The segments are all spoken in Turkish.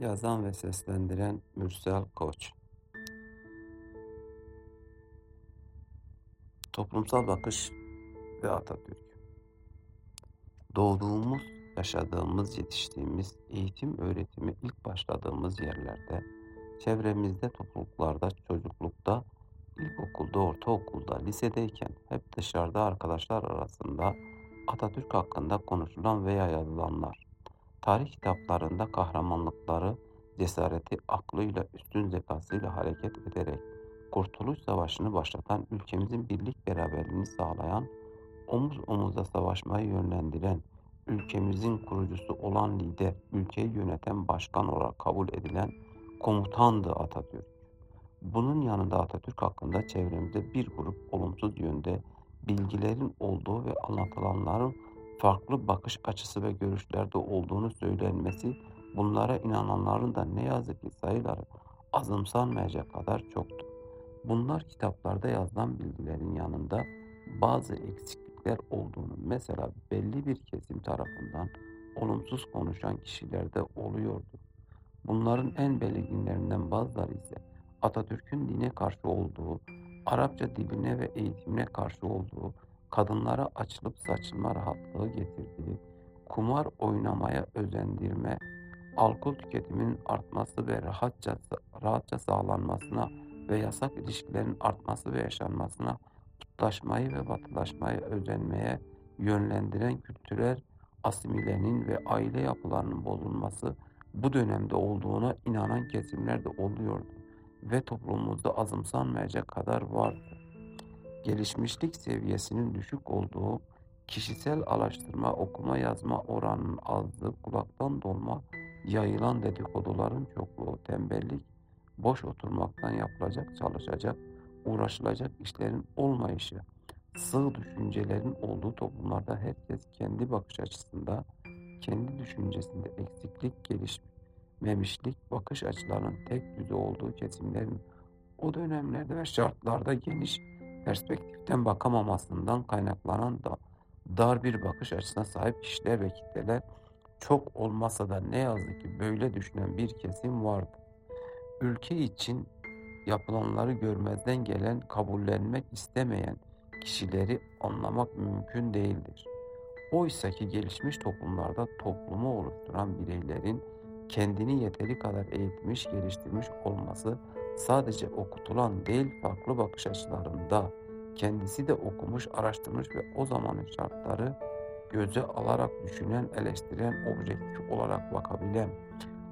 Yazan ve seslendiren Mürsel Koç. Toplumsal Bakış ve Atatürk. Doğduğumuz, yaşadığımız, yetiştiğimiz, eğitim öğretimi ilk başladığımız yerlerde, çevremizde, topluluklarda, çocuklukta, ilkokulda, ortaokulda, lisedeyken hep dışarıda arkadaşlar arasında Atatürk hakkında konuşulan veya yazılanlar, tarih kitaplarında kahramanlıkları, cesareti, aklıyla, üstün zekasıyla hareket ederek Kurtuluş Savaşı'nı başlatan, ülkemizin birlik beraberliğini sağlayan, omuz omuza savaşmayı yönlendiren, ülkemizin kurucusu olan lider, ülkeyi yöneten başkan olarak kabul edilen komutandı Atatürk. Bunun yanında Atatürk hakkında çevremizde bir grup olumsuz yönde bilgilerin olduğu ve anlatılanların farklı bakış açısı ve görüşlerde olduğunu söylenmesi bunlara inananların da ne yazık ki sayıları azımsanmayacak kadar çoktu. Bunlar kitaplarda yazılan bilgilerin yanında bazı eksiklikler olduğunu mesela belli bir kesim tarafından olumsuz konuşan kişilerde oluyordu. Bunların en belirginlerinden bazıları ise Atatürk'ün dine karşı olduğu, Arapça diline ve eğitimine karşı olduğu, kadınlara açılıp saçılma rahatlığı getirdiği, kumar oynamaya özendirme, alkol tüketiminin artması ve rahatça, rahatça sağlanmasına ve yasak ilişkilerin artması ve yaşanmasına kutlaşmayı ve batılaşmayı özenmeye yönlendiren kültürel asimilenin ve aile yapılarının bozulması bu dönemde olduğuna inanan kesimler de oluyordu ve toplumumuzda azımsanmayacak kadar vardı. Gelişmişlik seviyesinin düşük olduğu, kişisel araştırma, okuma yazma oranının azlığı, kulaktan dolma, yayılan dedikoduların çokluğu, tembellik, boş oturmaktan yapılacak, çalışacak, uğraşılacak işlerin olmayışı, sığ düşüncelerin olduğu toplumlarda herkes kendi bakış açısında, kendi düşüncesinde eksiklik, gelişmemişlik, bakış açılarının tek düze olduğu kesimlerin o dönemlerde ve şartlarda geniş perspektiften bakamamasından kaynaklanan da dar bir bakış açısına sahip kişiler ve kitleler çok olmasa da ne yazık ki böyle düşünen bir kesim vardı. Ülke için yapılanları görmezden gelen, kabullenmek istemeyen kişileri anlamak mümkün değildir. Oysa ki gelişmiş toplumlarda toplumu oluşturan bireylerin kendini yeteri kadar eğitmiş, geliştirmiş olması sadece okutulan değil farklı bakış açılarında kendisi de okumuş, araştırmış ve o zamanın şartları göze alarak düşünen, eleştiren, objektif olarak bakabilen,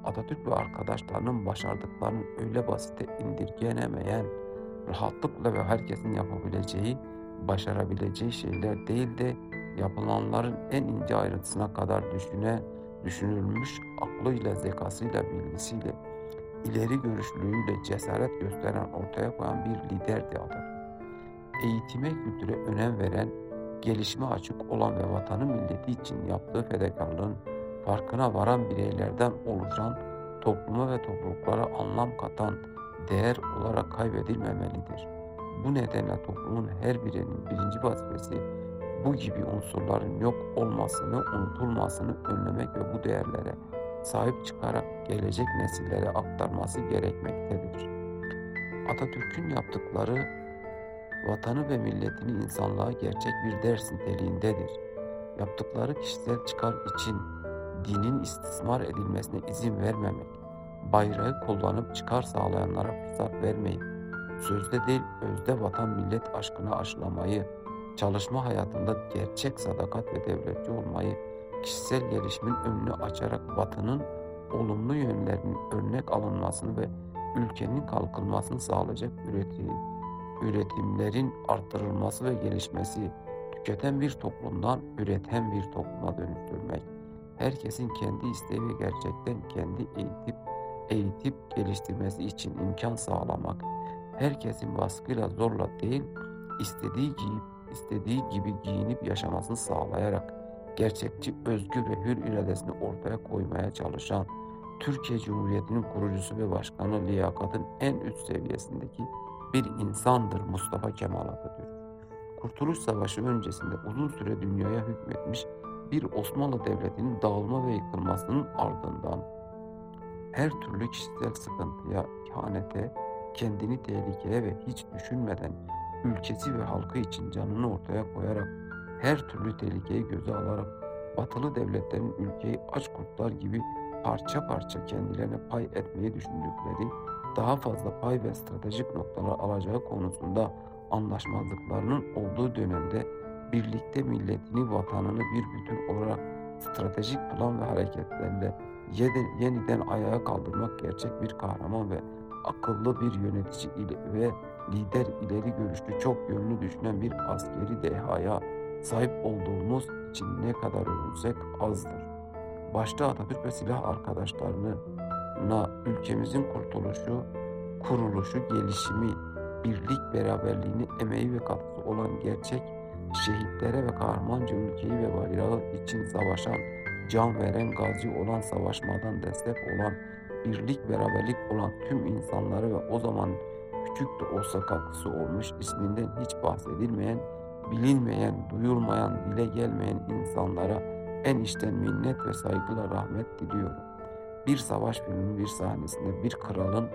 Atatürk ve arkadaşlarının başardıklarının öyle basite indirgenemeyen, rahatlıkla ve herkesin yapabileceği, başarabileceği şeyler değil de yapılanların en ince ayrıntısına kadar düşüne, düşünülmüş aklıyla, zekasıyla, bilgisiyle, ileri görüşlülüğüyle cesaret gösteren, ortaya koyan bir liderdi Atatürk. Eğitime, kültüre önem veren, gelişme açık olan ve vatanı milleti için yaptığı fedakarlığın farkına varan bireylerden oluşan topluma ve topluluklara anlam katan değer olarak kaybedilmemelidir. Bu nedenle toplumun her birinin birinci vazifesi bu gibi unsurların yok olmasını, unutulmasını önlemek ve bu değerlere sahip çıkarak gelecek nesillere aktarması gerekmektedir. Atatürk'ün yaptıkları vatanı ve milletini insanlığa gerçek bir ders niteliğindedir. Yaptıkları kişisel çıkar için dinin istismar edilmesine izin vermemek, bayrağı kullanıp çıkar sağlayanlara fırsat vermeyip, sözde değil özde vatan millet aşkını aşılamayı, çalışma hayatında gerçek sadakat ve devletçi olmayı, kişisel gelişimin önünü açarak batının olumlu yönlerinin örnek alınmasını ve ülkenin kalkınmasını sağlayacak üretim, üretimlerin arttırılması ve gelişmesi, tüketen bir toplumdan üreten bir topluma dönüştürmek, herkesin kendi isteği ve gerçekten kendi eğitip eğitip geliştirmesi için imkan sağlamak, herkesin baskıyla zorla değil, istediği giyip istediği gibi giyinip yaşamasını sağlayarak gerçekçi, özgür ve hür iradesini ortaya koymaya çalışan Türkiye Cumhuriyeti'nin kurucusu ve başkanı liyakatın en üst seviyesindeki bir insandır Mustafa Kemal Atatürk. Kurtuluş Savaşı öncesinde uzun süre dünyaya hükmetmiş bir Osmanlı Devleti'nin dağılma ve yıkılmasının ardından her türlü kişisel sıkıntıya, ihanete, kendini tehlikeye ve hiç düşünmeden ülkesi ve halkı için canını ortaya koyarak her türlü tehlikeyi göze alarak batılı devletlerin ülkeyi aç kurtlar gibi parça parça kendilerine pay etmeyi düşündükleri, daha fazla pay ve stratejik noktalar alacağı konusunda anlaşmazlıklarının olduğu dönemde birlikte milletini, vatanını bir bütün olarak stratejik plan ve hareketlerle yeniden ayağa kaldırmak gerçek bir kahraman ve akıllı bir yönetici ile ve lider ileri görüşlü çok yönlü düşünen bir askeri dehaya sahip olduğumuz için ne kadar övünsek azdır. Başta Atatürk ve silah arkadaşlarına ülkemizin kurtuluşu, kuruluşu, gelişimi, birlik, beraberliğini, emeği ve katkısı olan gerçek şehitlere ve kahramanca ülkeyi ve bayrağı için savaşan, can veren, gazi olan, savaşmadan destek olan, birlik, beraberlik olan tüm insanlara ve o zaman küçük de olsa katkısı olmuş, isminden hiç bahsedilmeyen, bilinmeyen, duyulmayan, dile gelmeyen insanlara en içten minnet ve saygıyla rahmet diliyorum. Bir savaş filminin bir sahnesinde bir kralın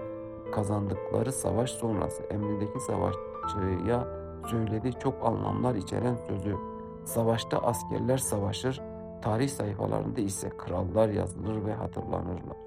kazandıkları savaş sonrası emrindeki savaşçıya söylediği çok anlamlar içeren sözü. Savaşta askerler savaşır, tarih sayfalarında ise krallar yazılır ve hatırlanırlar.